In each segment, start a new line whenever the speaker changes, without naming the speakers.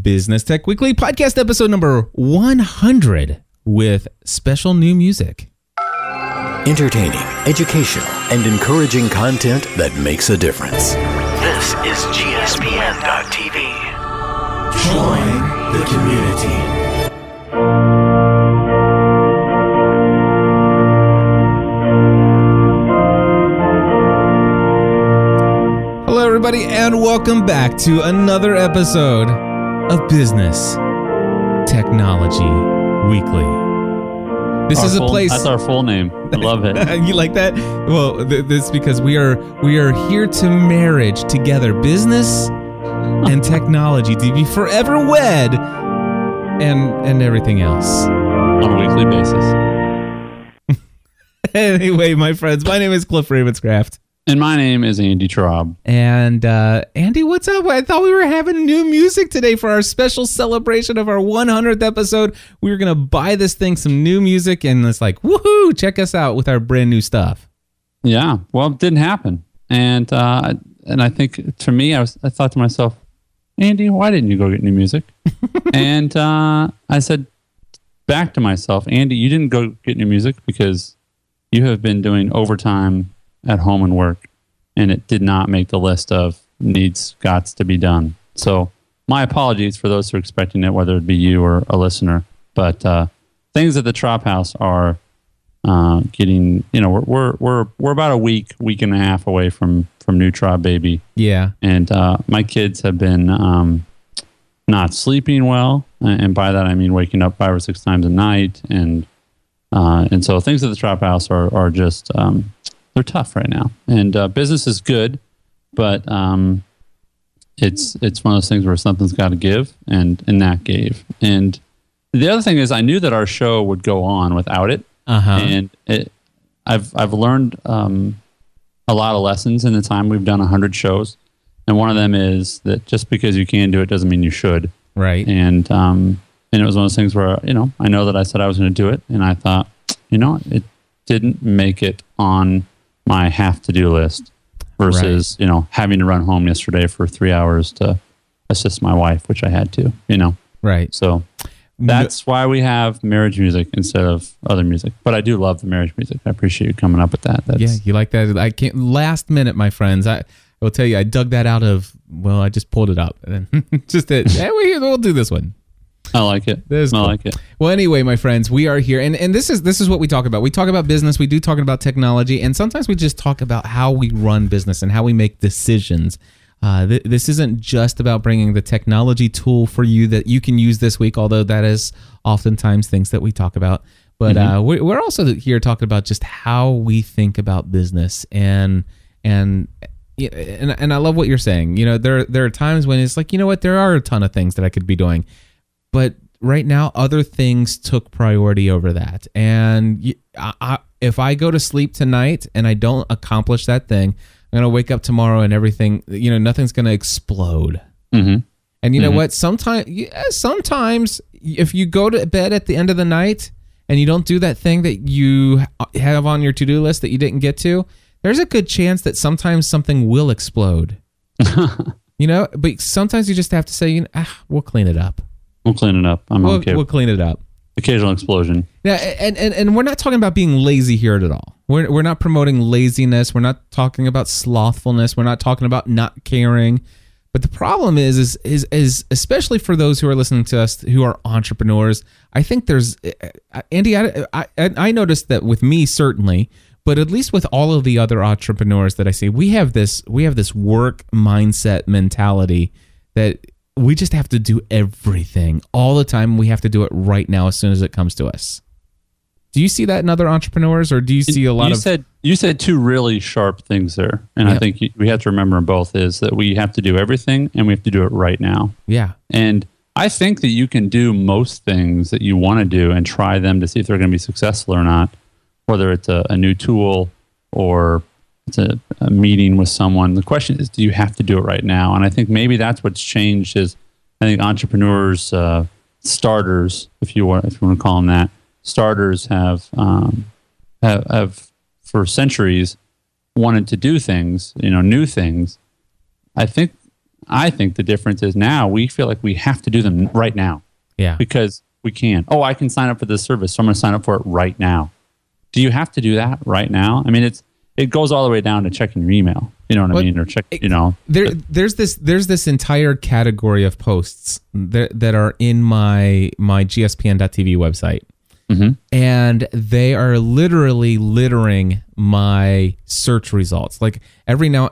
Business Tech Weekly podcast episode number 100 with special new music.
Entertaining, educational, and encouraging content that makes a difference.
This is GSPN.TV.
Join the community.
Hello, everybody, and welcome back to another episode of Business Technology Weekly. This
Our
is a
full-
place.
That's our full name. I love it.
you like that? Well, th- this is because we are we are here to marriage together, business and technology to be forever wed, and and everything else.
on a weekly basis.
Anyway, my friends, my name is Cliff Ravenscraft.
And my name is Andy Traub.
And uh, Andy, what's up? I thought we were having new music today for our special celebration of our 100th episode. We were gonna buy this thing some new music, and it's like, woohoo! Check us out with our brand new stuff.
Yeah, well, it didn't happen, and uh, and I think to me, I was I thought to myself, Andy, why didn't you go get new music? and uh, I said back to myself, Andy, you didn't go get new music because you have been doing overtime at home and work, and it did not make the list of needs gots to be done. So my apologies for those who are expecting it, whether it be you or a listener. But uh, things at the Traub House are uh, getting, you know, we're, we're we're we're about a week, week and a half away from from new Traub Baby,
Yeah,
and uh, my kids have been um, not sleeping well, and by that I mean waking up five or six times a night, and uh, and so things at the Traub House are are just um, they're tough right now, and uh, business is good, but um, it's it's one of those things where something's got to give, and and that gave, and the other thing is I knew that our show would go on without it,
uh huh.
and it, I've I've learned um, a lot of lessons in the time we've done hundred shows, and one of them is that just because you can do it doesn't mean you should.
Right.
And um, and it was one of those things where you know I know that I said I was going to do it, and I thought, you know, it didn't make it on my have to do list versus you know having to run home yesterday for three hours to assist my wife, which I had to, you know.
Right.
So that's why we have marriage music instead of other music. But I do love the marriage music. I appreciate you coming up with that. That's,
Yeah, you like that? I can't. Last minute, my friends. I, I will tell you, I dug that out of. Well, I just pulled it up, and then just that. Hey, we, we'll do this one.
I like it. I
cool.
like it.
Well, anyway, my friends, we are here, and, and this is this is what we talk about. We talk about business, we do talk about technology, and sometimes we just talk about how we run business and how we make decisions. Uh, th- this isn't just about bringing the technology tool for you that you can use this week, although that is oftentimes things that we talk about. But uh, we're, we're also here talking about just how we think about business and and yeah, and and I love what you're saying. You know, there there are times when it's like, you know what, there are a ton of things that I could be doing but right now other things took priority over that. And I I if i go to sleep tonight and i don't accomplish that thing i'm going to wake up tomorrow and everything you know nothing's going to explode.
Hmm
and you know what? Sometimes sometimes if you go to bed at the end of the night and you don't do that thing that you have on your to-do list that you didn't get to there's a good chance that sometimes something will explode. You know? But sometimes you just have to say you know, ah, we'll clean it up
We'll clean it up. I'm
We'll,
okay.
we'll clean it up.
Occasional explosion.
Yeah, and, and and we're not talking about being lazy here at all. We're we're not promoting laziness. We're not talking about slothfulness. We're not talking about not caring. But the problem is is is is especially for those who are listening to us who are entrepreneurs. I think there's uh, Andy. I I, I noticed that with me certainly, but at least with all of the other entrepreneurs that I see, we have this we have this work mindset mentality that we just have to do everything all the time. We have to do it right now as soon as it comes to us. Do you see that in other entrepreneurs, or do you see a lot
you
of?
said you said two really sharp things there, and I think we have to remember both is that we have to do everything and we have to do it right now.
yeah,
And I think that you can do most things that you want to do and try them to see if they're going to be successful or not, whether it's a, a new tool or it's a, a meeting with someone. The question is, do you have to do it right now? And I think maybe that's what's changed is I think entrepreneurs, uh, starters, if you want, if you want to call them that, starters have, um, have, have for centuries wanted to do things, you know, new things. I think I think the difference is now we feel like we have to do them right now
Yeah.
because we can. Oh, I can sign up for this service, so I'm going to sign up for it right now. Do you have to do that right now? I mean, it's it goes all the way down to checking your email. You know what
Well,
I mean? Or check, you know,
there there's this there's this entire category of posts that, that are in my my gspn.tv website. Mm-hmm. And they are literally littering my search results. Like every now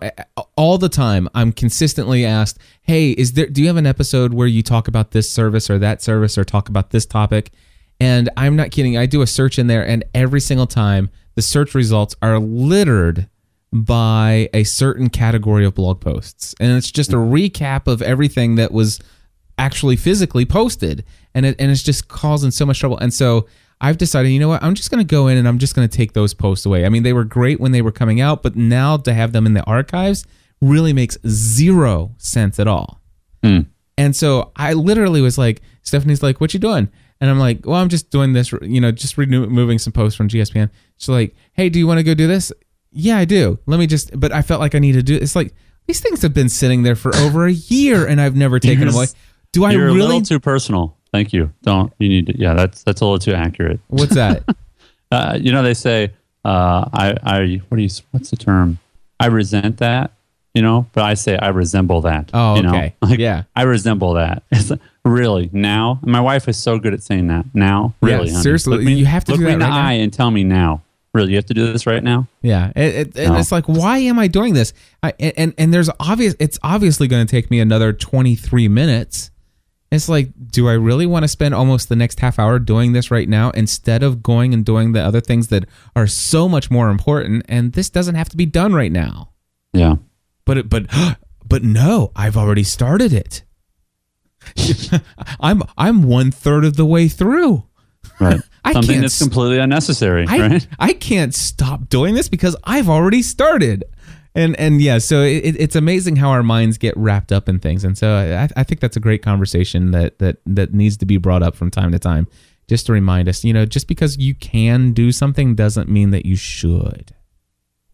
all the time i'm consistently asked hey is there do you have an episode where you talk about this service or that service or talk about this topic? And i'm not kidding. I do a search in there and every single time the search results are littered by a certain category of blog posts. And it's just a mm. recap of everything that was actually physically posted. And it and it's just causing so much trouble. And so I've decided, you know what, I'm just gonna go in and I'm just gonna take those posts away. I mean, they were great when they were coming out, but now to have them in the archives really makes zero sense at all. Mm. And so I literally was like, Stephanie's like, "What you doing?" And I'm like, "Well, I'm just doing this, you know, just removing some posts from GSPN." She's like, "Hey, do you want to go do this?" Yeah, I do. Let me just. But I felt like I need to do. It's like these things have been sitting there for over a year, and I've never taken them away. Do I
you're a little too personal. Thank you. Don't you need to? Yeah, that's that's a little too accurate.
What's that?
Uh, you know, they say, uh, I, I, what do you, what's the term? I resent that, you know, but I say I resemble that.
Oh,
you know?
okay.
Like,
Yeah.
I resemble that. It's like, really now. My wife is so good at saying that. Now,
Yeah,
really, honey.
seriously,
Look me-
you have to
look
do
me
that
in the
now.
eye and tell me now. Really, you have to do this right now.
Yeah, it, it, and
No.
it's like, why am I doing this? I, and and there's obvious. It's obviously going to take me another 23 minutes. It's like, do I really want to spend almost the next half hour doing this right now instead of going and doing the other things that are so much more important? And this doesn't have to be done right now.
Yeah.
But it, but but no, I've already started it. I'm I'm one third of the way through.
Right.
I
Something that's
s-
completely unnecessary,
I,
right?
I can't stop doing this because I've already started. And and yeah, so it, it's amazing how our minds get wrapped up in things. And so I, I think that's a great conversation that that that needs to be brought up from time to time, just to remind us. You know, just because you can do something doesn't mean that you should.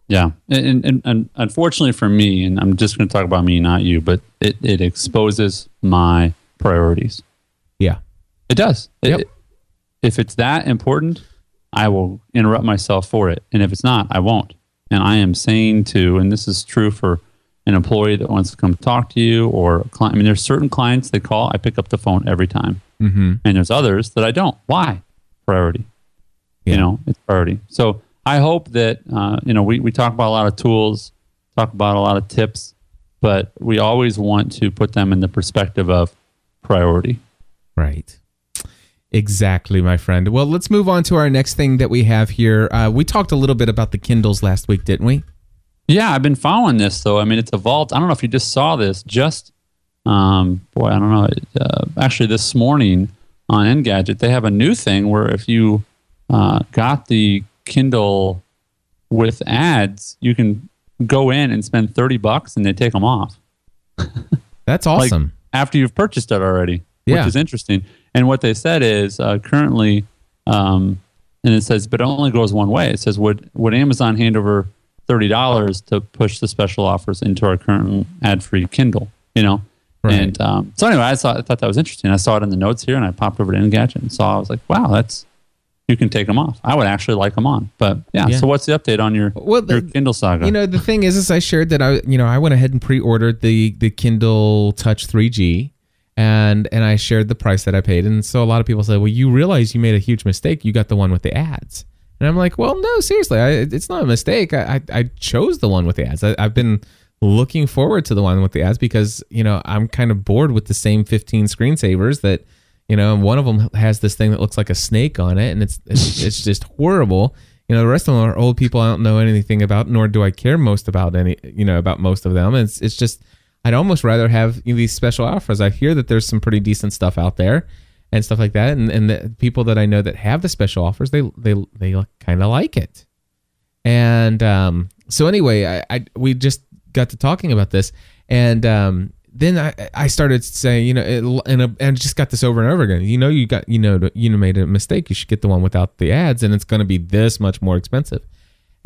Yeah, and, and, and unfortunately for me, and I'm just going to talk about me, not you, but it, it exposes my priorities.
Yeah.
It does. It-
Yep.
If it's that important, I will interrupt myself for it, and if it's not, I won't. And I am saying to, and this is true for an employee that wants to come talk to you, or a client. I mean, there's certain clients they call, I pick up the phone every time,
Mm-hmm.
and there's others that I don't. Why? Priority
Yeah.
you know it's priority so i hope that uh, you know we, we talk about a lot of tools talk about a lot of tips but we always want to put them in the perspective of priority
Right. Exactly, my friend. Well, let's move on to our next thing that we have here. Uh, we talked a little bit about the Kindles last week, didn't we?
yeah i've been following this though i mean it's evolved i don't know if you just saw this just um, boy i don't know uh, actually this morning on engadget they have a new thing where if you uh, got the kindle with ads you can go in and spend 30 bucks and they take them off
That's
like,
awesome.
after you've purchased it already,
Yeah.
which is interesting. And what they said is uh, currently, um, and it says, but it only goes one way. It says, would would Amazon hand over thirty dollars to push the special offers into our current ad-free Kindle? You know.
Right.
And um, so anyway, I saw I thought that was interesting. I saw it in the notes here, and I popped over to Engadget and saw. I was like, wow, that's you can take them off. I would actually like them on. But yeah.
Yeah.
So what's the update on your
Well,
your
the-
Kindle saga?
You know, the thing is, is I shared that I, you know, I went ahead and pre-ordered the the Kindle Touch 3G, and and I shared the price that I paid, and so a lot of people said, well, you realize you made a huge mistake. You got the one with the ads, and I'm like, well, no, seriously, I, it's not a mistake. I, I I chose the one with the ads. I, I've been looking forward to the one with the ads because you know I'm kind of bored with the same 15 screensavers that you know one of them has this thing that looks like a snake on it and it's it's, it's just horrible you know the rest of them are old people i don't know anything about nor do i care most about any you know about most of them it's it's just i'd almost rather have you know, these special offers i hear that there's some pretty decent stuff out there and stuff like that and and the people that i know that have the special offers they they they kind of like it and um, so anyway, I, I we just got to talking about this, and um, then I, I started saying, you know, it, and, uh, and just got this over and over again. You know, you got you know you made a mistake. You should get the one without the ads, and it's going to be this much more expensive.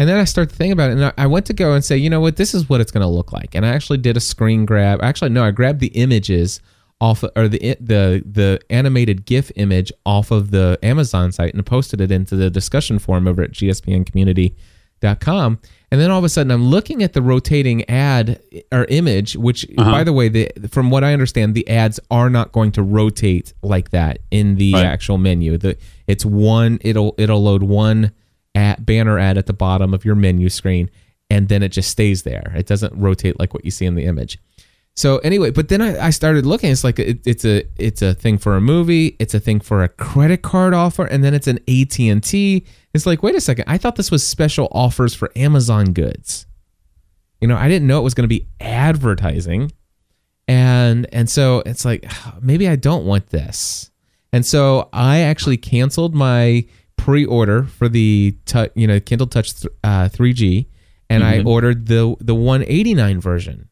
And then I started thinking about it, and I- went to go and say, you know what, this is what it's going to look like. And I actually did a screen grab. Actually, no, I grabbed the images off, or the the the animated GIF image off of the Amazon site and posted it into the discussion forum over at gspncommunity.com. And then all of a sudden, I'm looking at the rotating ad or image, which, uh-huh. by the way, the, from what I understand, the ads are not going to rotate like that in the
Right.
actual menu. The it's one. It'll it'll load one ad, banner ad at the bottom of your menu screen, and then it just stays there. It doesn't rotate like what you see in the image. So anyway, but then I, I started looking. It's like it, it's a it's a thing for a movie. It's a thing for a credit card offer, and then it's an AT and T. It's like wait a second. I thought this was special offers for Amazon goods. You know, I didn't know it was going to be advertising, and and so it's like maybe I don't want this. And so I actually canceled my pre-order for the tu- you know Kindle Touch th- uh, 3G, and I ordered the the 189 version.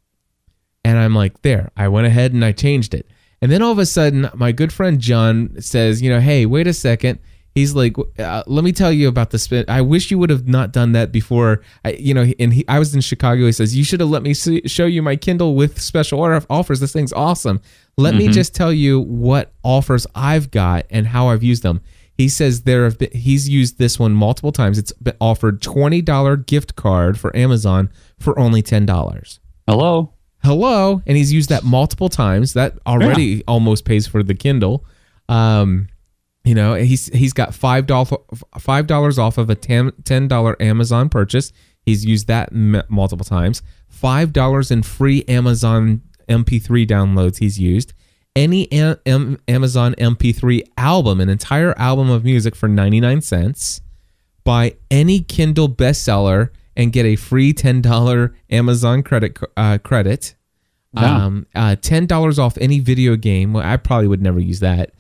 And I'm like, there. I went ahead and I changed it. And then all of a sudden, my good friend John says, you know, hey, wait a second. He's like, uh, let me tell you about the spin. I wish you would have not done that before. I, you know, and he, I was in Chicago. He says, you should have let me see, show you my Kindle with special order offers. This thing's awesome. Let me just tell you what offers I've got and how I've used them. He says there have been, he's used this one multiple times. It's been offered twenty dollar gift card for Amazon for only ten dollars.
Hello.
hello? And he's used that multiple times. That already almost pays for the kindle. Um you know he's he's got five dollars five dollars off of a ten ten dollar amazon purchase. He's used that m- multiple times. Five dollars in free amazon mp3 downloads he's used any a- M- amazon mp3 album an entire album of music for 99 cents buy any Kindle bestseller and get a free ten dollar Amazon credit uh, credit.
Wow.
Um, uh, ten dollars off any video game. Well, I probably would never use that.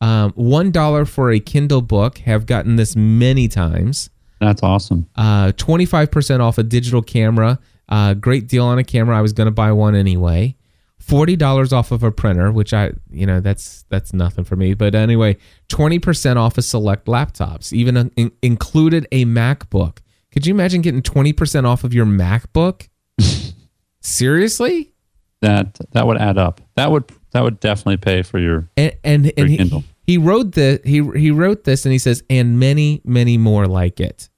Um, One dollar for a Kindle book. Have gotten this many times.
That's awesome.
Uh, Twenty five percent off a digital camera. Uh, great deal on a camera. I was going to buy one anyway. Forty dollars off of a printer, which I, you know, that's that's nothing for me. But anyway, twenty percent off of select laptops. Even a, in, included a MacBook. Could you imagine getting twenty percent off of your MacBook? Seriously?
That that would add up. That would that would definitely pay for your.
And and, and he,
Kindle.
he wrote the he he wrote this and he says and many many more like it.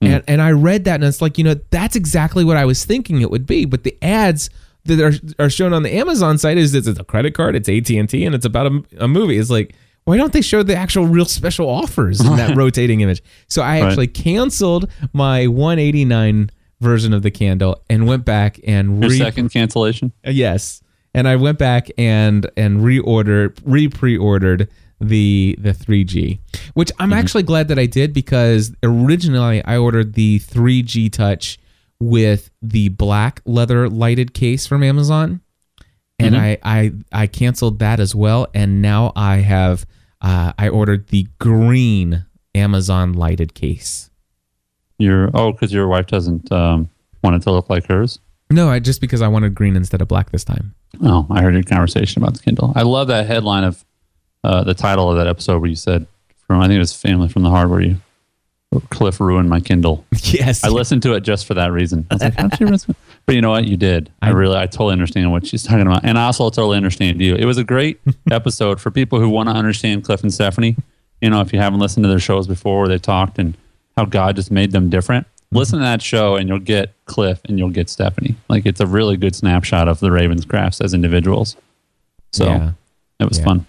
Hmm. And and I read that and it's like you know that's exactly what I was thinking it would be. But the ads that are are shown on the Amazon site is it's a credit card, it's AT and T, and it's about a, a movie. It's like why don't they show the actual real special offers in that rotating image? So I
Right.
actually canceled my 189 version of the candle and went back and
Your
re-
second cancellation.
uh, Yes, and I went back and and reordered, re pre-ordered the the 3G, which I'm actually glad that I did because originally I ordered the 3G Touch with the black leather lighted case from Amazon, and I I I canceled that as well, and now I have uh, I ordered the green Amazon lighted case.
Your oh, because your wife doesn't um, want it to look like hers.
No, I just because I wanted green instead of black this time.
Oh, I heard your conversation about the Kindle. I love that headline of uh, the title of that episode where you said from I think it was Family from the Heart where you Cliff ruined my Kindle.
Yes,
I listened to it just for that reason. I was like, how'd she? But you know what? You did. I, really, I totally understand what she's talking about. And I also totally understand you. It was a great episode for people who want to understand Cliff and Stephanie. You know, if you haven't listened to their shows before where they talked and how God just made them different, mm-hmm. listen to that show and you'll get Cliff and you'll get Stephanie. Like it's a really good snapshot of the Ravenscrafts as individuals. So
Yeah.
it was
Yeah.
fun.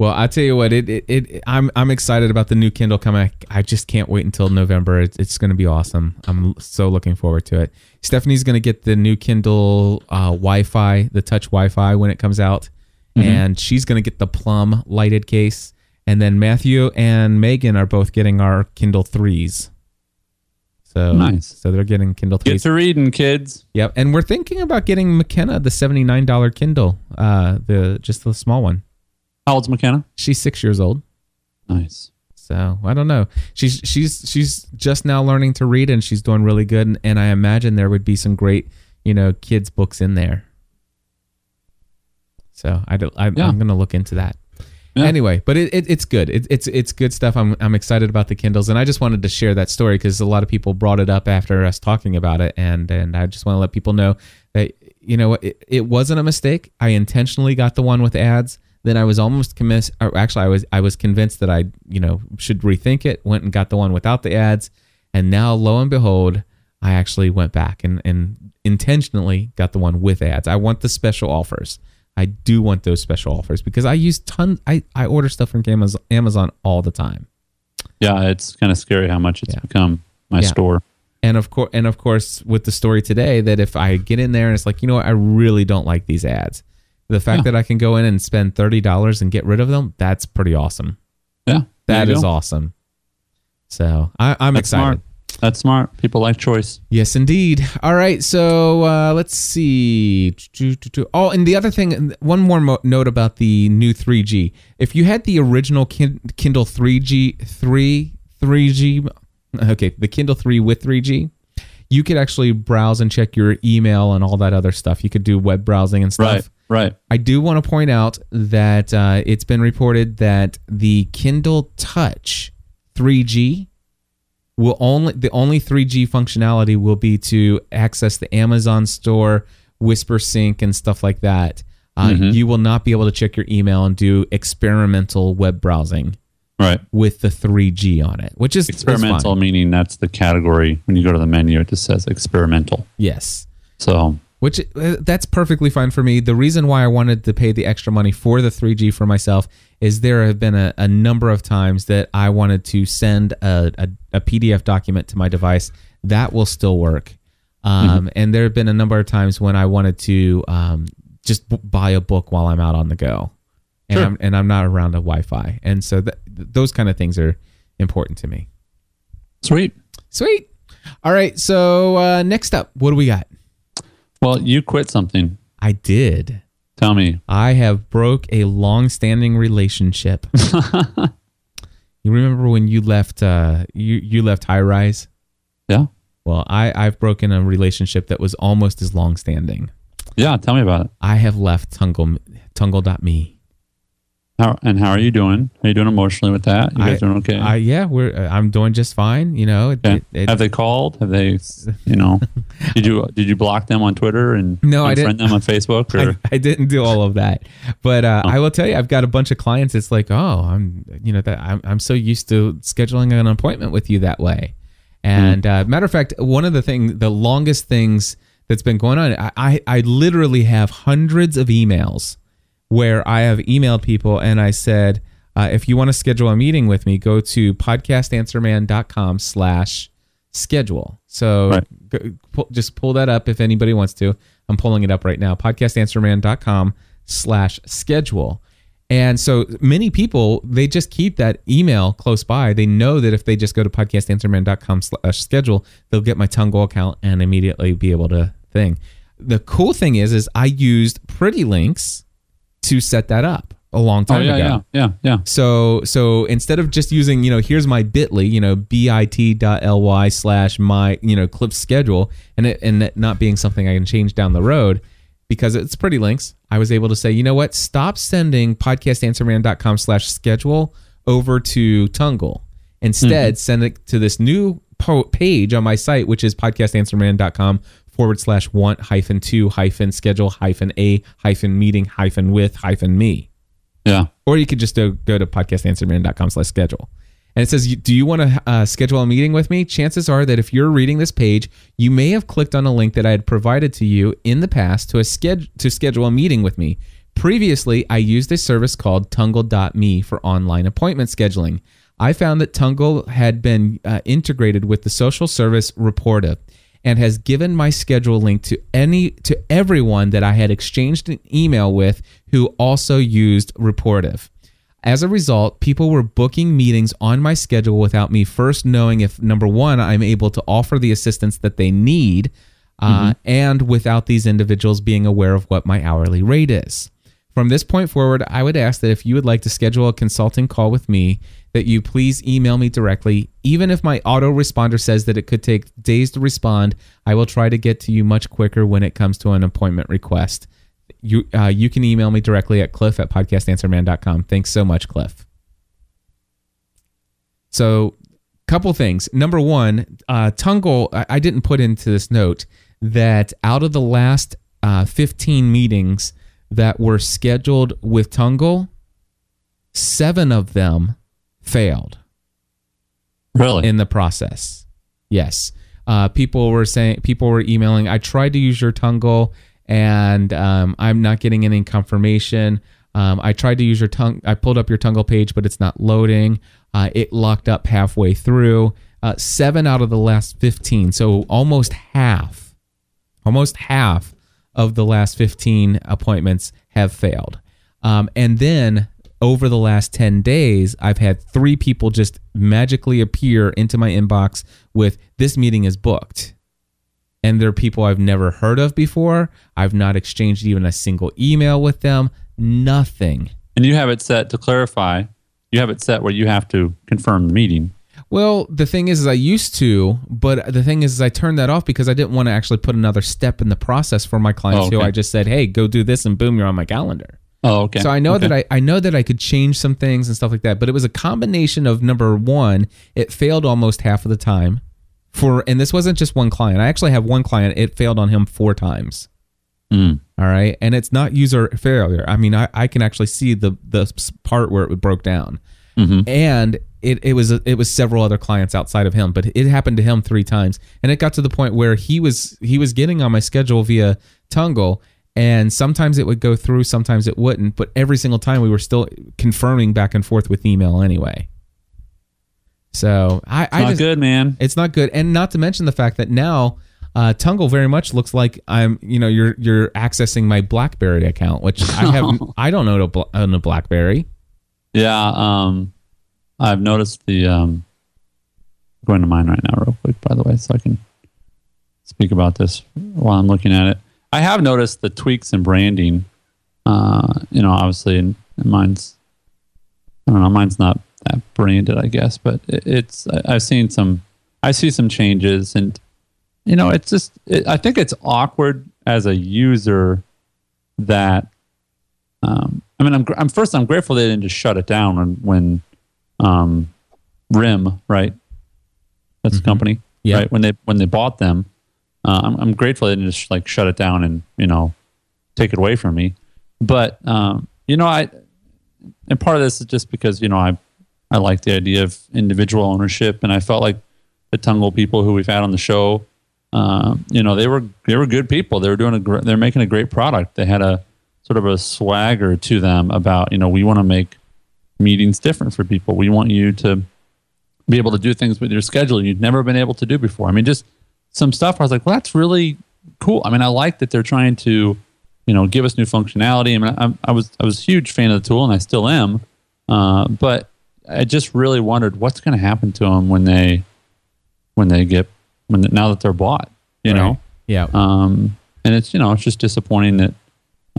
Well, I tell you what, it, it, it I'm I'm excited about the new Kindle coming. I, just can't wait until November. It, it's going to be awesome. I'm so looking forward to it. Stephanie's going to get the new Kindle uh, Wi-Fi, the Touch Wi-Fi when it comes out, and she's going to get the Plum lighted case. And then Matthew and Megan are both getting our Kindle threes. So
Nice.
So they're getting Kindle
Get
threes.
to reading, kids.
Yep, and we're thinking about getting McKenna the seventy nine dollar Kindle, uh, the just the small one.
How old's McKenna?
She's six years old.
Nice.
So I don't know. She's she's she's just now learning to read, and she's doing really good. And, and I imagine there would be some great, you know, kids books in there. So I, don't- I
Yeah.
I'm going to look into that.
Yeah.
Anyway, but it, it, it's good. It, it's it's good stuff. I'm I'm excited about the Kindles, and I just wanted to share that story because a lot of people brought it up after us talking about it, and and I just want to let people know that you know it, it wasn't a mistake. I intentionally got the one with ads. Then I was almost convinced. Actually, I was I was convinced that I you know should rethink it. Went and got the one without the ads, and now lo and behold, I actually went back and and intentionally got the one with ads. I want the special offers. I do want those special offers because I use ton. I, I order stuff from Amazon, Amazon all the time,
Yeah, it's kind of scary how much it's
Yeah.
become my
Yeah.
store.
and of course, and of course, with the story today, that if I get in there and it's like, you know what, I really don't like these ads. The fact
Yeah.
that I can go in and spend thirty dollars and get rid of them, that's pretty awesome.
Yeah,
That is
go.
awesome. So I, I'm
That's
excited.
smart. That's smart. People like choice.
Yes, indeed. All right, so uh, let's see. Oh, and the other thing, one more mo- note about the new 3G. If you had the original Kin- Kindle 3G, 3 3G, okay, the Kindle 3 with 3G, you could actually browse and check your email and all that other stuff. You could do web browsing and stuff.
Right. Right.
I do want to point out that uh, it's been reported that the Kindle Touch 3G will only the only 3G functionality will be to access the Amazon store, Whispersync, and stuff like that. Uh, You will not be able to check your email and do experimental web browsing
Right.
with the 3G on it, which is
Experimental meaning that's the category when you go to the menu. It just says experimental.
Yes.
So
which uh, that's perfectly fine for me. The reason why I wanted to pay the extra money for the 3G for myself is there have been a, a number of times that I wanted to send a, a, a PDF document to my device. That will still work. Um, And there have been a number of times when I wanted to um, just b- buy a book while I'm out on the go. And,
Sure.
I'm, and I'm not around a Wi Fi. And so th- those kind of things are important to me.
sweet.
Sweet. All right. So uh, next up, what do we got?
Well, you quit something.
I did.
Tell me.
I have broke a long-standing relationship. you remember when you left? Uh, you you left Highrise.
Yeah.
Well, I I've broken a relationship that was almost as long-standing.
Yeah. Tell me about it.
I have left Tungle Tungle.me.
How and how are you doing? Are you doing emotionally with that? You guys
I-
doing okay?
I yeah, we're uh, I'm doing just fine. You know, it,
Okay.
it, it-
Have they called? Have they? You know, did you did you block them on Twitter and
No, I didn't.
them on Facebook? Or
I, I didn't do all of that, but uh, I will tell you, I've got a bunch of clients. It's like, oh, I'm, you know, that I'm, I'm so used to scheduling an appointment with you that way. And uh, matter of fact, one of the thing, the longest things that's been going on, I, I, I literally have hundreds of emails where I have emailed people and I said, uh, if you want to schedule a meeting with me, go to podcastanswerman.com slash schedule. So
Right.
go, pull, just pull that up if anybody wants to. I'm pulling it up right now. Podcastanswerman.com slash schedule. And so many people, they just keep that email close by. They know that if they just go to podcastanswerman.com slash schedule, they'll get my Tungle account and immediately be able to thing. The cool thing is, is I used Pretty Links to set that up a long
oh
time
yeah,
ago.
yeah, yeah, yeah.
So so instead of just using, you know, here's my bit.ly, you know, bit.ly slash my, you know, clip schedule and it and it not being something I can change down the road because it's pretty links, I was able to say, you know what, stop sending podcastanswerman.com slash schedule over to Tungle. Instead, mm-hmm. send it to this new po- page on my site, which is podcastanswerman.com forward slash want hyphen two hyphen schedule hyphen a hyphen meeting hyphen with hyphen me
Yeah.
or you could just go, go to podcastanswerman.com slash schedule. And it says, do you want to uh, schedule a meeting with me? Chances are that if you're reading this page, you may have clicked on a link that I had provided to you in the past to, a sched- to schedule a meeting with me. Previously, I used a service called Tungle.me for online appointment scheduling. I found that Tungle had been uh, integrated with the social service Rapportive and has given my schedule link to any to everyone that I had exchanged an email with who also used Rapportive. As a result, people were booking meetings on my schedule without me first knowing if number one, I'm able to offer the assistance that they need, uh, and without these individuals being aware of what my hourly rate is. From this point forward, I would ask that if you would like to schedule a consulting call with me, that you please email me directly. Even if my autoresponder says that it could take days to respond, I will try to get to you much quicker when it comes to an appointment request. you uh, you can email me directly at cliff at podcastanswerman.com. Thanks so much, Cliff. So, couple things. Number one, uh, Tungle, I, I didn't put into this note that out of the last uh, 15 meetings that were scheduled with Tungle, seven of them failed
Really?
in the process. Yes. Uh, people were saying, people were emailing, I tried to use your Tungle and um, I'm not getting any confirmation. Um, I tried to use your tongue. I pulled up your Tungle page, but it's not loading. Uh, it locked up halfway through. Uh, seven out of the last 15. So almost half, almost half of the last 15 appointments have failed. Um, and then over the last 10 days, I've had three people just magically appear into my inbox with this meeting is booked. And they're people I've never heard of before. I've not exchanged even a single email with them, nothing.
and you have it set to clarify. You have it set where you have to confirm the meeting.
Well, the thing is, is I used to, but the thing is, is I turned that off because I didn't want to actually put another step in the process for my clients.
Oh,
Who. I just said, "Hey, go do this," and boom, you're on my calendar.
Oh, okay.
So I know
Okay.
that I, I know that I could change some things and stuff like that, but it was a combination of number one, it failed almost half of the time. For and this wasn't just one client. I actually have one client. It failed on him four times.
Mm.
All right, and it's not user failure. I mean, I, I can actually see the the part where it broke down,
Mhm.
and it, it was it was several other clients outside of him, but it happened to him three times, and it got to the point where he was he was getting on my schedule via Tungle, and sometimes it would go through, sometimes it wouldn't, but every single time we were still confirming back and forth with email anyway. So I, I
Not
just,
good, man.
it's not good, and not to mention the fact that now uh, Tungle very much looks like I'm, you know, you're you're accessing my BlackBerry account, which I have. I don't know to own a BlackBerry.
Yeah. Um, I've noticed the um, going to mine right now, real quick, by the way, so I can speak about this while I'm looking at it. I have noticed the tweaks in branding. Uh, you know, obviously, and mine's I don't know, mine's not that branded, I guess, but it, it's I, I've seen some, I see some changes, and you know, it's just it, I think it's awkward as a user that um, I mean, I'm, I'm first. I'm grateful they didn't just shut it down when when um, Rim, right? That's the company,
Yeah.
right? When they when they bought them, uh, I'm, I'm grateful they didn't just like shut it down and you know take it away from me. But um, you know, I and part of this is just because you know I I like the idea of individual ownership, and I felt like the Tungle people who we've had on the show, um, you know, they were they were good people. They were doing a gr- they're making a great product. They had a sort of a swagger to them about you know we want to make meetings different for people. We want you to be able to do things with your schedule you've never been able to do before. I mean, just some stuff where I was like, well, that's really cool. I mean, I like that they're trying to, you know, give us new functionality. I mean, I, I was I was a huge fan of the tool, and I still am. Uh, but I just really wondered what's going to happen to them when they when they get when now that they're bought. You know,
Yeah.
um, and it's you know it's just disappointing that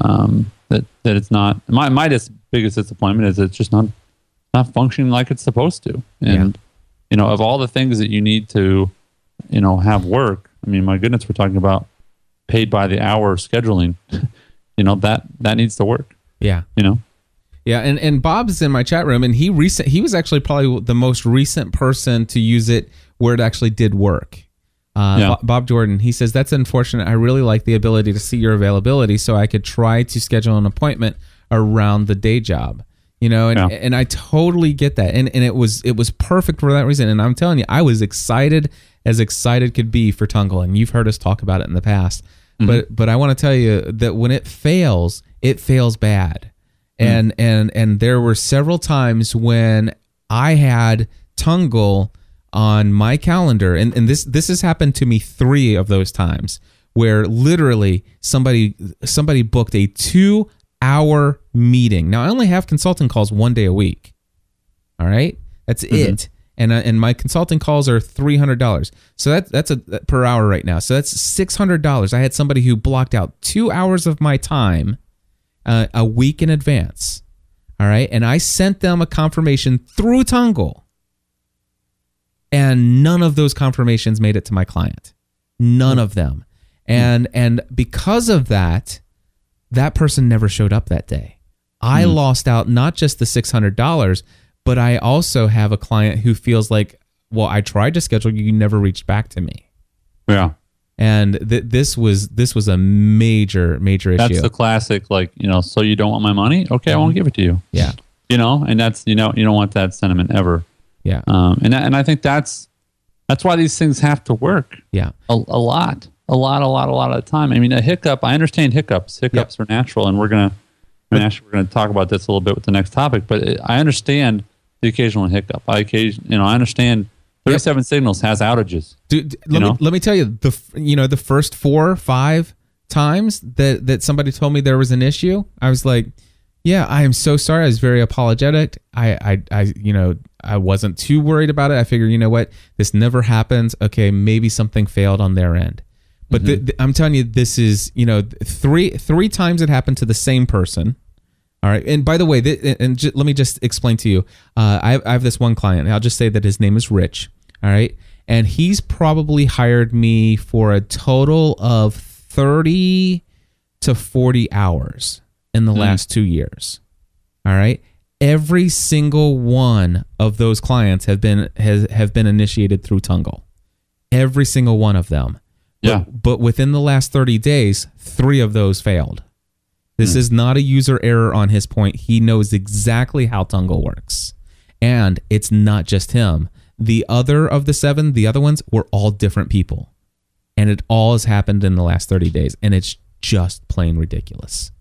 um, that that it's not my my dis- biggest disappointment is it's just not not functioning like it's supposed to and you know of all the things that you need to you know have work i mean my goodness we're talking about paid by the hour scheduling you know that that needs to work
yeah.
you know
Yeah, and, and Bob's in my chat room, and he recent he was actually probably the most recent person to use it where it actually did work. Uh,
Yeah.
Bob Jordan, he says that's unfortunate. I really like the ability to see your availability, so I could try to schedule an appointment around the day job. You know, and,
Yeah.
and I totally get that, and and it was it was perfect for that reason. And I'm telling you, I was excited as excited could be for Tungle, and you've heard us talk about it in the past. Mm-hmm. But but I want to tell you that when it fails, it fails bad mm-hmm. and and and there were several times when I had Tungle on my calendar, and and this this has happened to me three of those times where literally somebody somebody booked a two hour meeting. Now I only have consulting calls one day a week. All right, that's it. And uh, and my consulting calls are three hundred dollars. So that that's a per hour right now. So that's six hundred dollars. I had somebody who blocked out two hours of my time uh, a week in advance. All right. And I sent them a confirmation through Tungle. And none of those confirmations made it to my client. None of them. And and because of that, that person never showed up that day. I lost out not just the $600, but I also have a client who feels like, well, I tried to schedule you, you never reached back to me.
Yeah.
And th- this was this was a major major issue.
That's the classic, like, you know, so you don't want my money? Okay, I won't give it to you.
yeah.
You know, and that's, you know, you don't want that sentiment ever.
Yeah.
Um, and, and I think that's, that's why these things have to work
yeah.
a, a lot, a lot, a lot, a lot of the time. I mean, a hiccup, I understand hiccups. Hiccups are natural, and we're going to, I mean, actually, we're going to talk about this a little bit with the next topic, but it, I understand the occasional hiccup. I occasion, you know, I understand 37 Signals has outages.
Dude, let
know?
me let me tell you the you know the first four five times that that somebody told me there was an issue, I was like, yeah, I am so sorry. I was very apologetic. I I I you know I wasn't too worried about it. I figured you know what this never happens. Okay, maybe something failed on their end. But th- th- I'm telling you, this is you know three three times it happened to the same person. All right. And by the way, th- and j- let me just explain to you. Uh, I, have, I have this one client. I'll just say that his name is Rich. All right. And he's probably hired me for a total of 30 to 40 hours in the last two years. All right. Every single one of those clients have been has have been initiated through Tungle. Every single one of them.
Yeah.
But, but within the last 30 days, three of those failed. This is not a user error on his point. He knows exactly how Tungle works. And it's not just him. The other of the seven, the other ones, were all different people. And it all has happened in the last 30 days. And it's just plain ridiculous.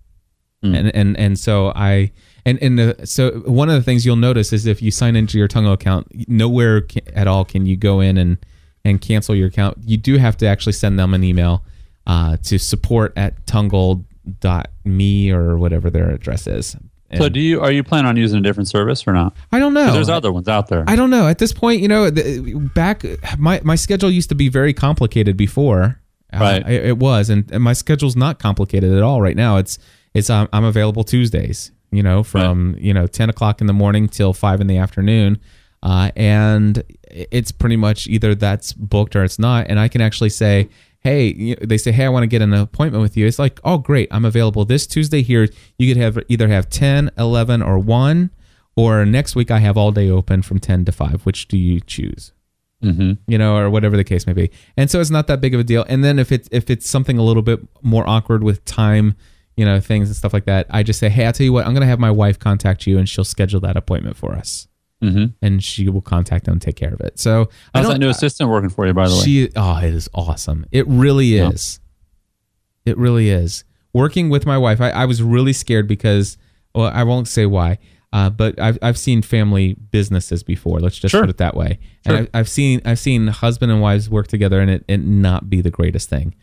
And, and and so I and and uh, so one of the things you'll notice is if you sign into your Tungle account, nowhere ca- at all can you go in and and cancel your account. You do have to actually send them an email uh, to support at tungle.me or whatever their address is.
So do you, are you planning on using a different service or not?
I don't know.
There's other ones out there.
I don't know. At this point, you know, the, back my my schedule used to be very complicated before. Uh,
Right.
it, it was, and, and my schedule's not complicated at all right now. It's it's um, I'm available Tuesdays. You know, from you know ten o'clock in the morning till five in the afternoon, uh, and it's pretty much either that's booked or it's not. And I can actually say. Hey, they say, hey, I want to get an appointment with you. It's like, oh, great, I'm available this Tuesday here. You could have either have 10, 11, or 1, or next week I have all day open from 10 to 5. Which do you choose?
hmm
you know, or whatever the case may be. And so it's not that big of a deal. And then if it's if it's something a little bit more awkward with time, you know, things and stuff like that, I just say, hey, I'll tell you what, I'm gonna have my wife contact you, and she'll schedule that appointment for us,
hmm
and she will contact them and take care of it. So I
How's
don't.
that new assistant working for you, by the way?
she oh, it is awesome. It really
Yeah.
is. It really is. Working with my wife, I, I was really scared because, well, I won't say why, uh, but I've, I've seen family businesses before. Let's just
Sure.
put it that way.
Sure.
And I, I've seen I've seen husband and wives work together and it, it not be the greatest thing.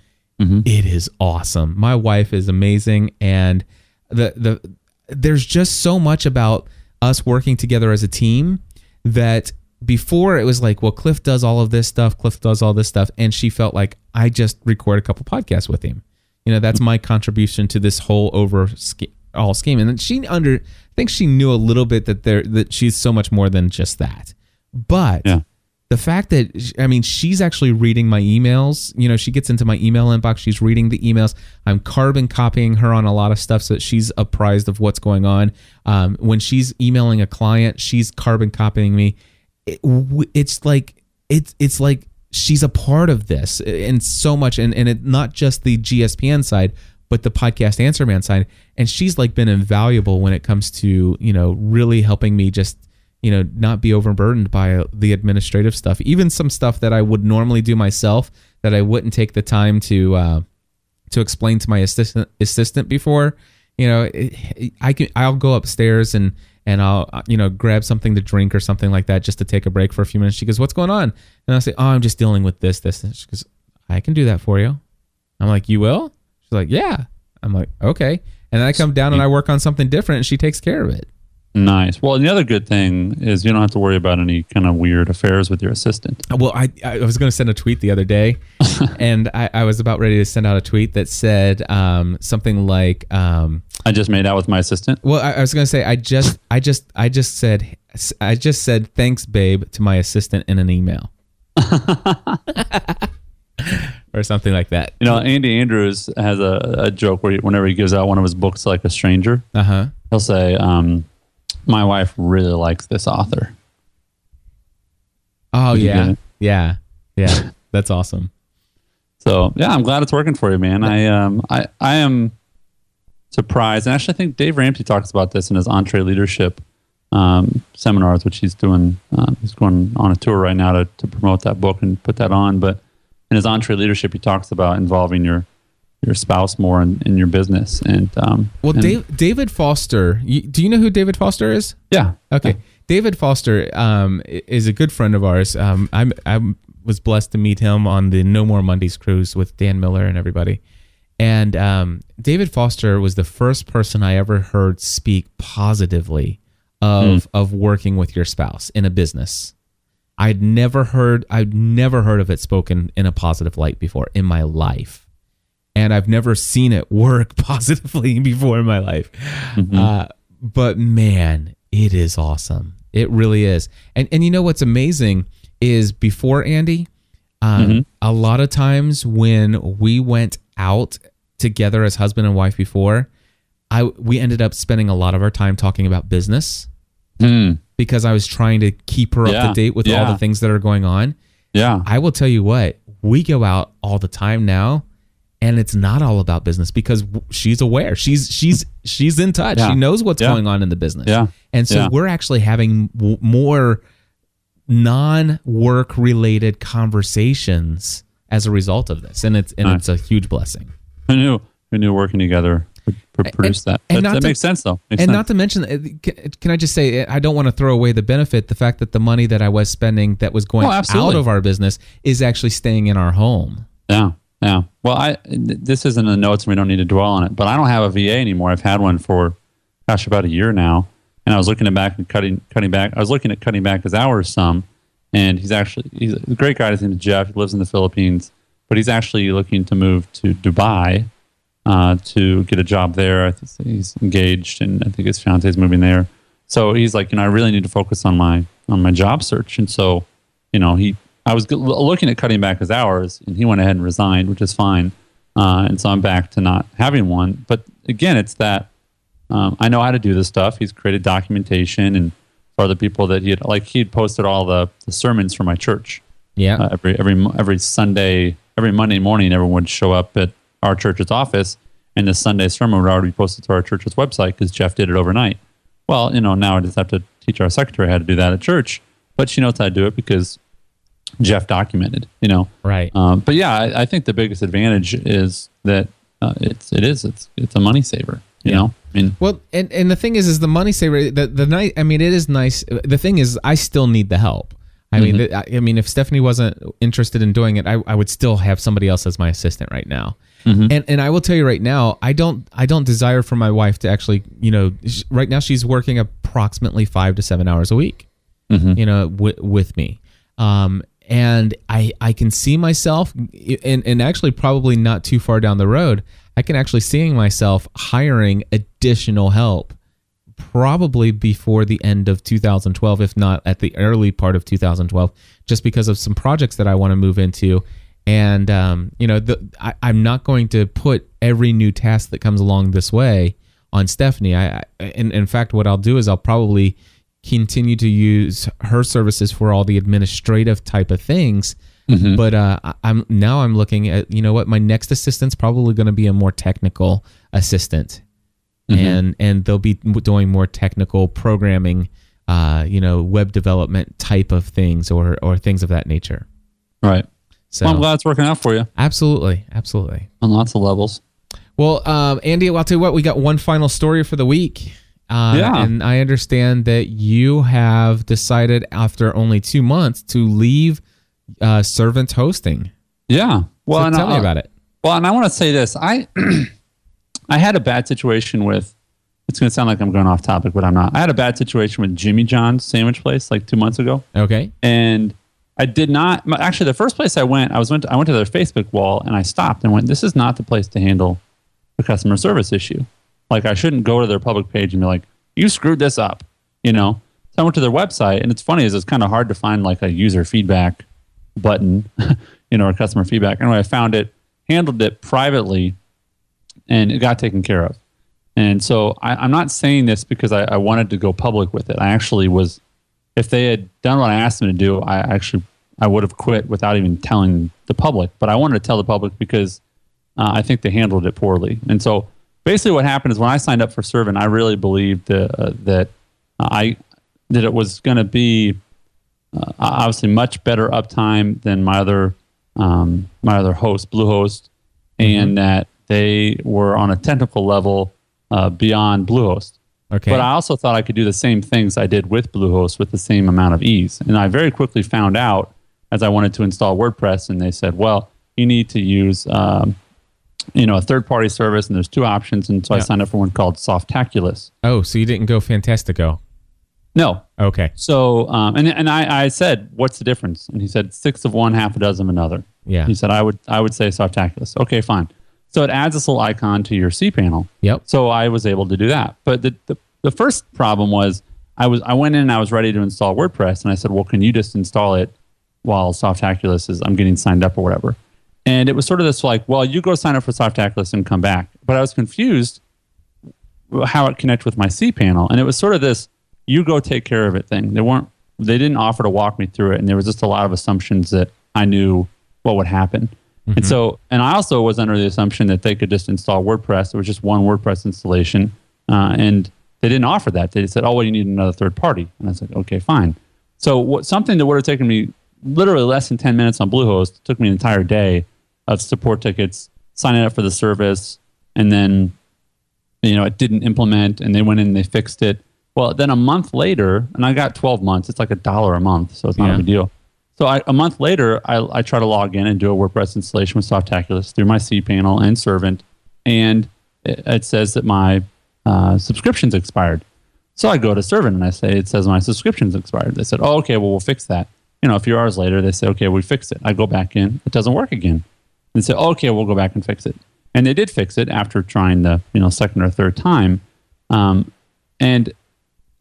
Mhm.
It is awesome. My wife is amazing, and the the there's just so much about us working together as a team that before it was like, well, Cliff does all of this stuff, Cliff does all this stuff, and she felt like I just record a couple podcasts with him. You know, that's mm-hmm. my contribution to this whole over sch- all scheme. And then she under, I think she knew a little bit that there that she's so much more than just that. But
Yeah.
The fact that I mean, she's actually reading my emails. You know, she gets into my email inbox. She's reading the emails. I'm carbon copying her on a lot of stuff so that she's apprised of what's going on. Um, when she's emailing a client, she's carbon copying me. It, it's like it's it's like she's a part of this and so much, and and it not just the GSPN side, but the podcast Answer Man side. And she's like been invaluable when it comes to you know really helping me just you know not be overburdened by the administrative stuff. Even some stuff that i would normally do myself that i wouldn't take the time to uh, to explain to my assistant assistant before you know it, i can i'll go upstairs and and i'll uh, you know grab something to drink or something like that just to take a break for a few minutes. She goes what's going on? And i say oh i'm just dealing with this this and she goes i can do that for you. I'm like you will? She's like yeah. I'm like okay. And then i come down and i work on something different and she takes care of it
Nice. Well, and the other good thing is you don't have to worry about any kind of weird affairs with your assistant.
Well, I, I was going to send a tweet the other day, and I, I was about ready to send out a tweet that said um, something like, um,
I just made out with my assistant.
"Well, I, I was going to say, I just, I just, I just said, I just said thanks, babe, to my assistant in an email." or something like that.
You know, Andy Andrews has a, a joke where he, whenever he gives out one of his books to like a stranger,
Uh huh.
he'll say, um, "My wife really likes this author."
Oh
You
yeah, yeah, yeah. That's awesome.
So yeah, I'm glad it's working for you, man. I um I I am surprised, and actually, I think Dave Ramsey talks about this in his EntreLeadership um, seminars, which he's doing. Um, he's going on a tour right now to to promote that book and put that on. But in his EntreLeadership, he talks about involving your your spouse more in, in your business. And um,
Well,
and-
Dave, David Foster. You, do you know who David Foster is?
yeah,
Okay, David Foster um, is a good friend of ours. Um, I'm I was blessed to meet him on the No More Mondays cruise with Dan Miller and everybody. And um, David Foster was the first person I ever heard speak positively of of working with your spouse in a business. I'd never heard I'd never heard of it spoken in a positive light before in my life and I've never seen it work positively before in my life. Uh, but man, it is awesome. It really is. And and you know what's amazing is before Andy, um, a lot of times when we went out together as husband and wife before, I we ended up spending a lot of our time talking about business
Hmm.
because I was trying to keep her up to date with all the things that are going on.
yeah,
I will tell you what, we go out all the time now and it's not all about business because she's aware. She's she's she's in touch.
Yeah.
She knows what's
Yeah.
going on in the business.
Yeah.
And so
Yeah.
we're actually having w- more non-work related conversations as a result of this. And it's and
Nice.
it's a huge blessing.
who knew who knew working together would pr- produce that?
and
That, that
to-
makes sense though. Makes
and
sense.
not to mention, uh, can, can I just say, I don't want to throw away the benefit, the fact that the money that I was spending that was going
Oh,
out of our business is actually staying in our home.
Yeah, yeah. Well, I this isn't in the notes, and we don't need to dwell on it. But I don't have a VA anymore. I've had one for, gosh, about a year now. And I was looking at back and cutting cutting back. I was looking at cutting back his hours some. And he's actually he's a great guy. His name is Jeff. He lives in the Philippines, but he's actually looking to move to Dubai uh, to get a job there. I think he's engaged, and I think his fiance is moving there. So he's like, you know, I really need to focus on my on my job search. And so, you know, he I was looking at cutting back his hours, and he went ahead and resigned, which is fine. Uh, and so I'm back to not having one. But again, it's that um, I know how to do this stuff. He's created documentation, and for other people that he had, like he'd posted all the, the sermons for my church
Yeah.
uh, every every every Sunday, every Monday morning, everyone would show up at our church's office, and the Sunday sermon would already be posted to our church's website because Jeff did it overnight. Well, you know, now I just have to teach our secretary how to do that at church, but she knows how to do it because Jeff documented. You know,
right.
um, but yeah, I, I think the biggest advantage is that uh, it's it is it's it's a money saver. You know, I mean,
Well, and, and the thing is, is the money saver. The the night. I mean, it is nice. The thing is, I still need the help. I mean,
Mm-hmm.
the, I I mean, if Stephanie wasn't interested in doing it, I, I would still have somebody else as my assistant right now.
Mm-hmm.
And and I will tell you right now, I don't I don't desire for my wife to actually, you know, sh- right now she's working approximately five to seven hours a week.
Mm-hmm.
You know, w- with me. Um, and I I can see myself, and and actually probably not too far down the road, I can actually seeing myself hiring additional help probably before the end of 2012 if not at the early part of 2012 just because of some projects that i want to move into. And um, you know the, I, i'm not going to put every new task that comes along this way on stephanie. I, I in fact what i'll do is i'll probably continue to use her services for all the administrative type of things but uh, i'm now i'm looking at you know what my next assistant's probably going to be a more technical assistant and and they'll be doing more technical programming, uh, you know, web development type of things or or things of that nature.
right.
So
Well, I'm glad it's working out for you
absolutely, absolutely.
on lots of levels.
Well, um, Andy, I'll tell you what, we got one final story for the week. Uh,
Yeah.
and I understand that you have decided after only two months to leave uh, Servint hosting.
Yeah. Well,
so
and
tell me
I-
about it.
Well, and I want to say this. I I had a bad situation with. It's going to sound like I'm going off topic, but I'm not. I had a bad situation with Jimmy John's sandwich place like two months ago,
Okay.
and I did not. Actually, the first place I went, I was went. To, I went to their Facebook wall, and I stopped and went. This is not the place to handle a customer service issue. Like I shouldn't go to their public page and be like, "You screwed this up," you know. So I went to their website, and it's funny is it's kind of hard to find like a user feedback button, you know, or customer feedback. Anyway, I found it, handled it privately, and it got taken care of. And so I, I'm not saying this because I, I wanted to go public with it. I actually was, if they had done what I asked them to do, I actually I would have quit without even telling the public. But I wanted to tell the public because uh, I think they handled it poorly. And so basically, what happened is when I signed up for Servint, I really believed that, uh, that I that it was going to be uh, obviously much better uptime than my other um, my other host, Bluehost, and that they were on a technical level uh, beyond Bluehost.
Okay.
But I also thought I could do the same things I did with Bluehost with the same amount of ease. And I very quickly found out as I wanted to install WordPress, and they said, well, you need to use um, you know a third party service, and there's two options. And so I signed up for one called Softaculous.
oh, so you didn't go Fantastico?
No.
Okay.
So um, and and I, I said, what's the difference? And he said six of one, half a dozen of another.
Yeah.
He said I would I would say Softaculous. Okay, fine. So it adds this little icon to your C panel.
Yep.
So I was able to do that. But the, the, the first problem was I was I went in and I was ready to install WordPress and I said, well, can you just install it while Softaculous is I'm getting signed up or whatever. And it was sort of this like, well, you go sign up for Softaculous and come back. But I was confused how it connected with my C panel. And it was sort of this you go take care of it thing. They weren't they didn't offer to walk me through it and there was just a lot of assumptions that I knew what would happen. And so, and I also was under the assumption that they could just install WordPress. It was just one WordPress installation, uh, and they didn't offer that. They said, "Oh, well, you need another third party." And I said, "Okay, fine." So, what something that would have taken me literally less than ten minutes on Bluehost took me an entire day of support tickets, signing up for the service, and then you know it didn't implement, and they went in and they fixed it. Well, then a month later, and I got twelve months. It's like a dollar a month, so it's not
Yeah.
a big deal. So I, a month later, I, I try to log in and do a WordPress installation with Softaculous through my cPanel and Servint, and it, it says that my uh, subscription's expired. So I go to Servint and I say, it says my subscription's expired. They said, oh, okay, well, we'll fix that. You know, a few hours later, they say, okay, we fixed it. I go back in, it doesn't work again. And they say, okay, we'll go back and fix it. And they did fix it after trying the, you know, second or third time. Um, and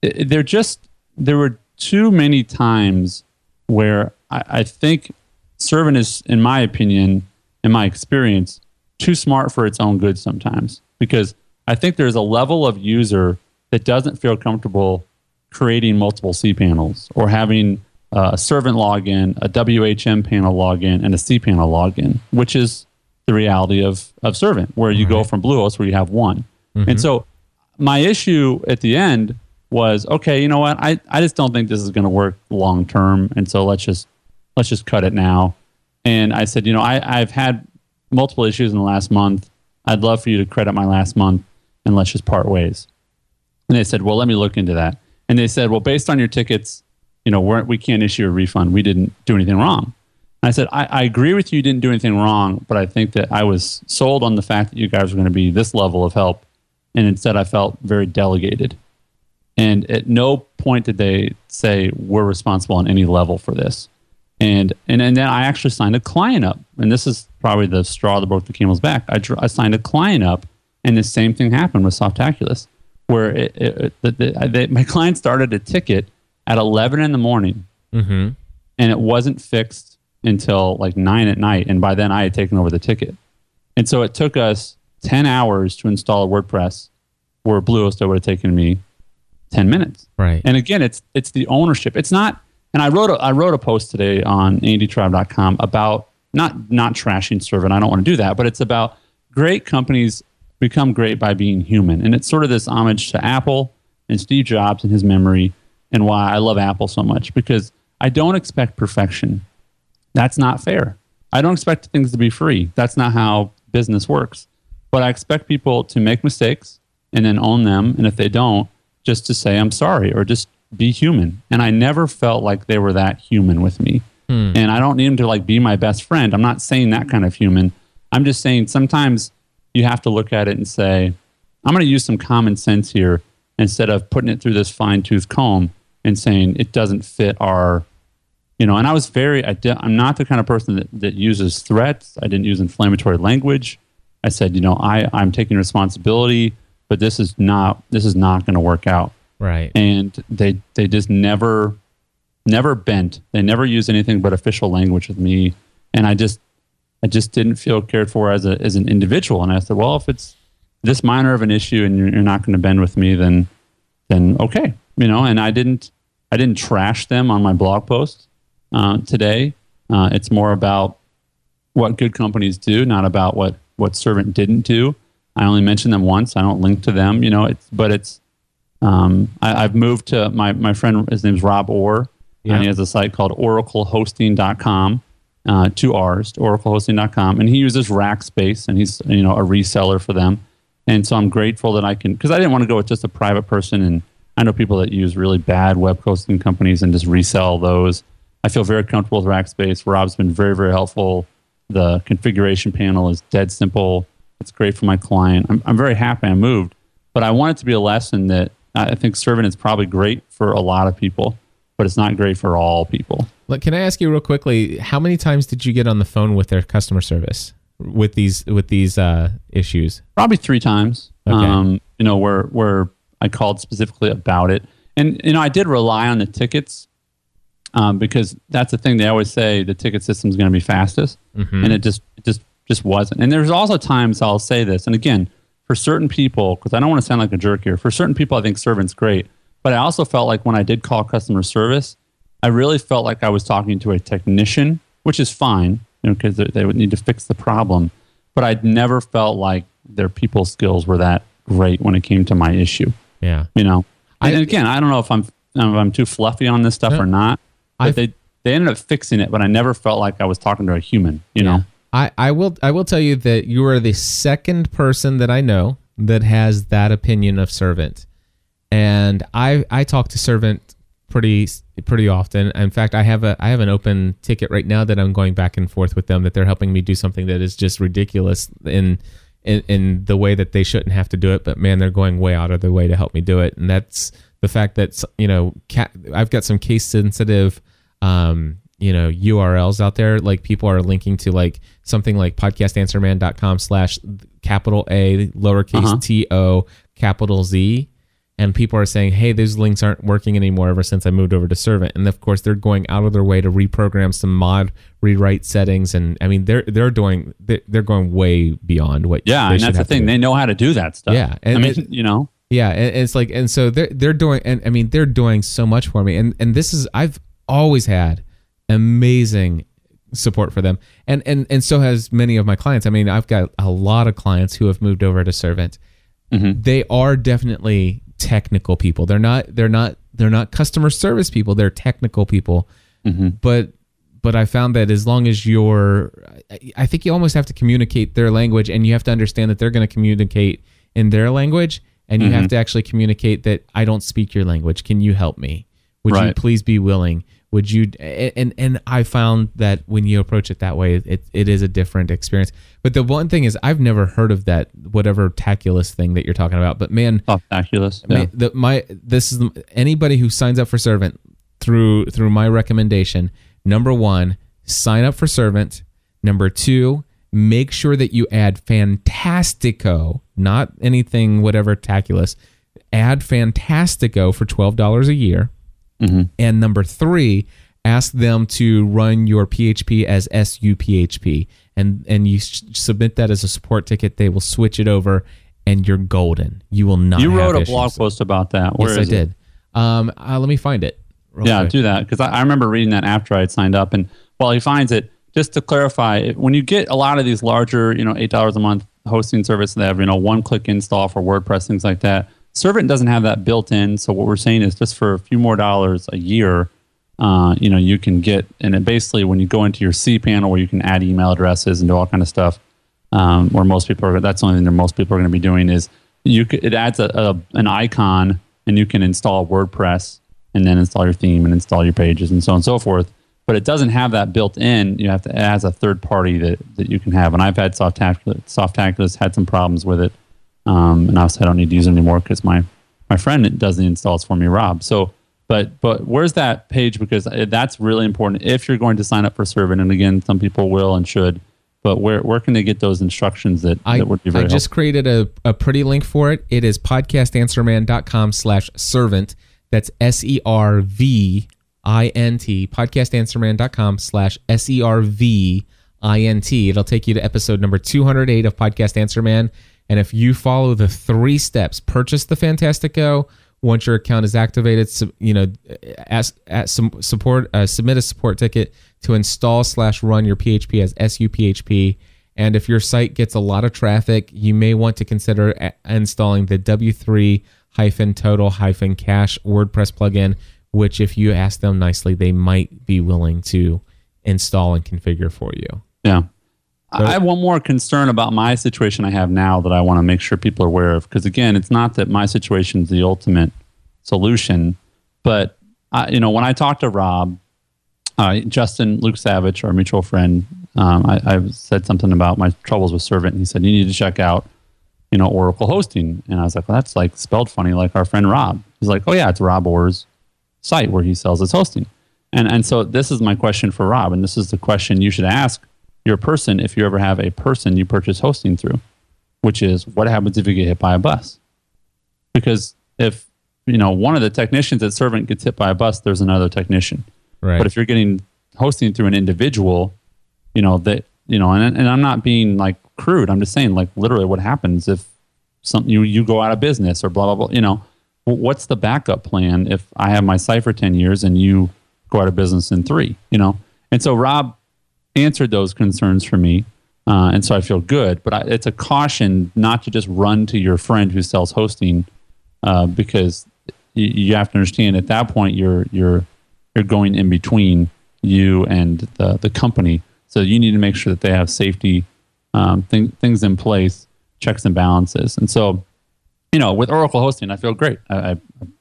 there just, there were too many times where I, I think Servint is, in my opinion, in my experience, too smart for its own good sometimes. Because I think there's a level of user that doesn't feel comfortable creating multiple C panels or having uh, a Servint login, a WHM panel login, and a C panel login, which is the reality of, of Servint, where you go from Bluehost where you have one. And so my issue at the end was okay you know what? I, I just don't think this is going to work long term. And so let's just let's just cut it now. And i said you know I, i've had multiple issues in the last month. I'd love for you to credit my last month and let's just part ways. And they said well let me look into that. And they said well based on your tickets you know we're, we can't issue a refund we didn't do anything wrong i said I, I agree with you you didn't do anything wrong but i think that i was sold on the fact that you guys were going to be this level of help and instead I felt very delegated. And at no point did they say we're responsible on any level for this. And and, and then I actually signed a client up, and this is probably the straw that broke the camel's back. I, I signed a client up, and the same thing happened with Softaculous, where it, it, the, the, they, my client started a ticket at 11 in the morning,
Mm-hmm.
and it wasn't fixed until like nine at night. And by then, I had taken over the ticket. And so it took us 10 hours to install a WordPress where Bluehost would have taken me 10 minutes.
Right.
And again, it's it's the ownership. It's not and I wrote a I wrote a post today on andytraub.com about not not trashing Servint. I don't want to do that, but it's about great companies become great by being human. And it's sort of this homage to Apple and Steve Jobs and his memory and why I love Apple so much because I don't expect perfection. That's not fair. I don't expect things to be free. That's not how business works. But I expect people to make mistakes and then own them. And if they don't, just to say, I'm sorry or just be human. And I never felt like they were that human with me. Hmm. And I don't need them to like be my best friend. I'm not saying that kind of human. I'm just saying sometimes you have to look at it and say, I'm going to use some common sense here instead of putting it through this fine tooth comb and saying it doesn't fit our you know and i was very I di- i'm not the kind of person that, that uses threats i didn't use inflammatory language i said you know i i'm taking responsibility but this is not this is not going to work out
Right.
and they they just never never bent they never used anything but official language with me and i just I just didn't feel cared for as a as an individual. And I said, well, if it's this minor of an issue and you're, you're not going to bend with me, then then okay, you know. And I didn't I didn't trash them on my blog post uh, today. Uh, it's more about what good companies do, not about what what Servint didn't do. I only mention them once. I don't link to them, you know. It's but it's um, I, I've moved to my my friend. His name's Rob Orr,
Yeah.
and he has a site called oraclehosting.com. Uh, two R's, to oraclehosting.com, and he uses Rackspace, and he's you know a reseller for them. And so I'm grateful that I can because I didn't want to go with just a private person, and I know people that use really bad web hosting companies and just resell those. I feel very comfortable with Rackspace. Rob's been very very helpful. The configuration panel is dead simple. It's great for my client. I'm, I'm very happy I moved, but I want it to be a lesson that I think Servint is probably great for a lot of people, but it's not great for all people.
Look, can I ask you real quickly? How many times did you get on the phone with their customer service with these with these uh, issues?
Probably three times.
Okay.
Um, you know, where where I called specifically about it, and you know, I did rely on the tickets um, because that's the thing they always say the ticket system is going to be fastest, and it just it just just wasn't. And there's also times I'll say this, and again, for certain people, because I don't want to sound like a jerk here, for certain people, I think Servint's great, but I also felt like when I did call customer service, I really felt like I was talking to a technician, which is fine, you know, because they, they would need to fix the problem. But I'd never felt like their people skills were that great when it came to my issue.
Yeah.
You know,
I-
and again, I don't know if I'm if I'm too fluffy on this stuff
No.
or not, but
I've-
they they ended up fixing it. But I never felt like I was talking to a human. You know,
I, I will I will tell you that you are the second person that I know that has that opinion of Servint. And I I talk to Servint pretty pretty often. In fact, I have a I have an open ticket right now that I'm going back and forth with them that they're helping me do something that is just ridiculous in in, in the way that they shouldn't have to do it, but man, they're going way out of their way to help me do it. And that's the fact that you know, ca- I've got some case sensitive um, you know urls out there like people are linking to like something like podcastanswerman.com slash capital a lowercase
Uh-huh.
t o capital z and people are saying hey those links aren't working anymore ever since i moved over to Servint and of course they're going out of their way to reprogram some mod rewrite settings and i mean they're they're doing they're going way beyond what
yeah, and that's the thing. They know how to do that stuff.
Yeah,
I mean,
it-
you know,
Yeah, it's like, and so they're they're doing, and I mean, they're doing so much for me, and and this is I've always had amazing support for them, and and and so has many of my clients. I mean, I've got a lot of clients who have moved over to Servint. Mm-hmm. They are definitely technical people. They're not they're not they're not customer service people. They're technical people, mm-hmm. but but I found that as long as you're, I- I think you almost have to communicate their language, and you have to understand that they're going to communicate in their language, and you have mm-hmm. to actually communicate that I don't speak your language. Can you help me? Would you please be willing? Would you? And and I found that when you approach it that way, it it is a different experience. But the one thing is, I've never heard of that whatever taculus thing that you're talking about. But man, oh,
Softaculous.
Ma-
Yeah.
the, my this is anybody who signs up for Servint through through my recommendation number one sign up for Servint number two make sure that you add fantastico not anything whatever taculus add fantastico for $12 a year and number three ask them to run your php as suphp and and you s- submit that as a support ticket they will switch it over and you're golden you will not
You wrote a
issues.
blog post about that. Where
yes, I
it?
did. Um, uh, let me find it.
Yeah,
quick.
do that because I, I remember reading that after I had signed up, and while he finds it, just to clarify, when you get a lot of these larger, you know, eight dollars a month hosting service, they have you know one click install for WordPress things like that. Servint doesn't have that built in, so what we're saying is just for a few more dollars a year, uh, you know, you can get, and it basically when you go into your C panel where you can add email addresses and do all kind of stuff, um, where most people are, that's the only thing that most people are going to be doing is you it adds a, a an icon and you can install WordPress and then install your theme and install your pages and so on and so forth. But it doesn't have that built in. You have to has a third party that, that you can have. And I've had Softaculous, Softaculous had some problems with it. Um, and obviously I don't need to use it anymore because my, my friend does the installs for me, Rob. So, but but where's that page? Because uh, that's really important if you're going to sign up for Servint. And again, some people will and should. But where where can they get those instructions that,
I,
that would be
I
very
just created a, a pretty link for it. It is podcastanswerman.com slash servint. That's S E R V I N T. Podcastanswerman.com slash S E R V I N T. It'll take you to episode number 208 of Podcast Answer Man. And if you follow the three steps, purchase the Fantastico. Once your account is activated, you know, ask, ask some support, uh, submit a support ticket to install slash run your PHP as SUPHP. And if your site gets a lot of traffic, you may want to consider installing the W3 hyphen total hyphen cache WordPress plugin, which, if you ask them nicely, they might be willing to install and configure for you.
Yeah. I have one more concern about my situation I have now that I want to make sure people are aware of. Because again, it's not that my situation is the ultimate solution, but I, you know, when I talked to Rob, uh, Justin Luke Savage, our mutual friend, um, I, I said something about my troubles with Servint, and he said you need to check out, you know, Oracle hosting, and I was like, well, that's like spelled funny, like our friend Rob. He's like, oh yeah, it's Rob Orr's site where he sells his hosting, and and so this is my question for Rob, and this is the question you should ask your person if you ever have a person you purchase hosting through, which is what happens if you get hit by a bus? Because if you know one of the technicians at Servint gets hit by a bus, there's another technician.
Right.
But if you're getting hosting through an individual, you know that you know, and and I'm not being like crude. I'm just saying like literally what happens if something you you go out of business or blah blah blah. You know, what's the backup plan if I have my site for ten years and you go out of business in three? You know, and so Rob answered those concerns for me. Uh, and so I feel good, but I, it's a caution not to just run to your friend who sells hosting, uh, because you, you have to understand at that point you're you're you're going in between you and the the company. So you need to make sure that they have safety um, thing, things in place, checks and balances. And so, you know, with Oracle hosting, I feel great. I, I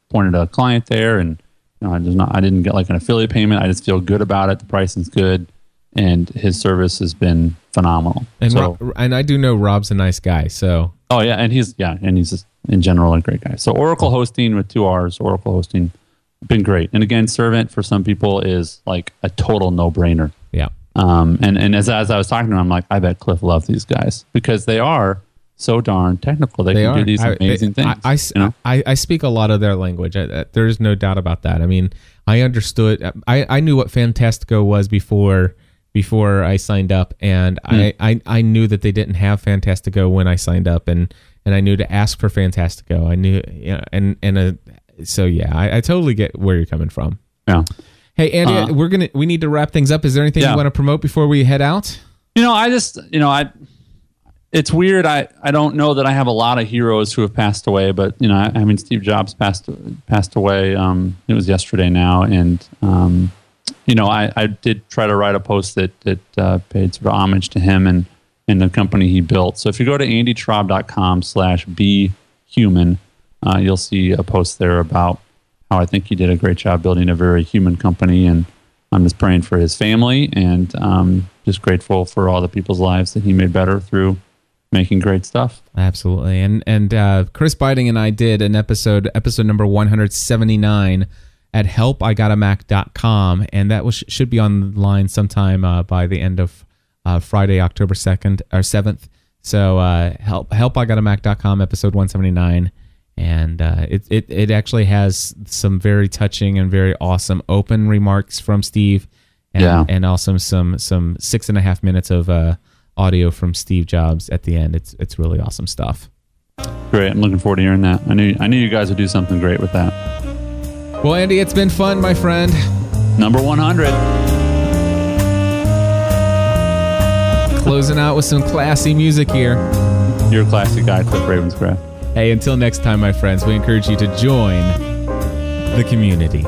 pointed a client there, and you know, I just not I didn't get like an affiliate payment. I just feel good about it. The pricing's good, and his service has been phenomenal.
and
so,
and I do know Rob's a nice guy, so
Oh yeah, and he's yeah, and he's just in general a great guy. So Oracle hosting with two R's, Oracle hosting, been great. And again, Servint for some people is like a total no brainer.
yeah.
Um, and and as as I was talking to him, I'm like, I bet Cliff loves these guys because they are so darn technical. They,
They
can
are
do these amazing
I,
things.
I, I,
you know?
I, I speak a lot of their language. I, I- there's no doubt about that. I mean, I understood. I, I knew what Fantastico was before before I signed up, and
Hmm.
I, I I knew that they didn't have Fantastico when I signed up, and and I knew to ask for Fantastico. I knew, you know, and and uh so yeah, I, I totally get where you're coming from.
Yeah.
Hey Andy,
Uh,
we're gonna we need to wrap things up. Is there anything
Yeah.
you want to promote before we head out?
You know, I just, you know, I, it's weird. I, I don't know that I have a lot of heroes who have passed away, but you know, I, I mean, Steve Jobs passed passed away. Um, it was yesterday now, and um, you know, I, I did try to write a post that that uh, paid sort of homage to him and and the company he built. So if you go to andytraub.com slash be human, uh, you'll see a post there about how I think he did a great job building a very human company and I'm just praying for his family and um, just grateful for all the people's lives that he made better through making great stuff.
Absolutely. And and uh, Chris Biding and I did an episode, episode number 179 at helpigotamac.com. And that was, should be online sometime uh, by the end of uh, Friday, October 2nd or 7th. So uh, help helpigotamac.com, episode 179. And uh, it, it, it actually has some very touching and very awesome open remarks from Steve. And,
Yeah.
and also some some six and a half minutes of uh, audio from Steve Jobs at the end. It's it's really awesome stuff.
Great. I'm looking forward to hearing that. I knew I knew you guys would do something great with that.
Well, Andy, it's been fun, my friend.
Number 100.
Closing out with some classy music here.
You're a classic guy, Cliff Ravenscraft.
Hey, until next time, my friends, we encourage you to join the community.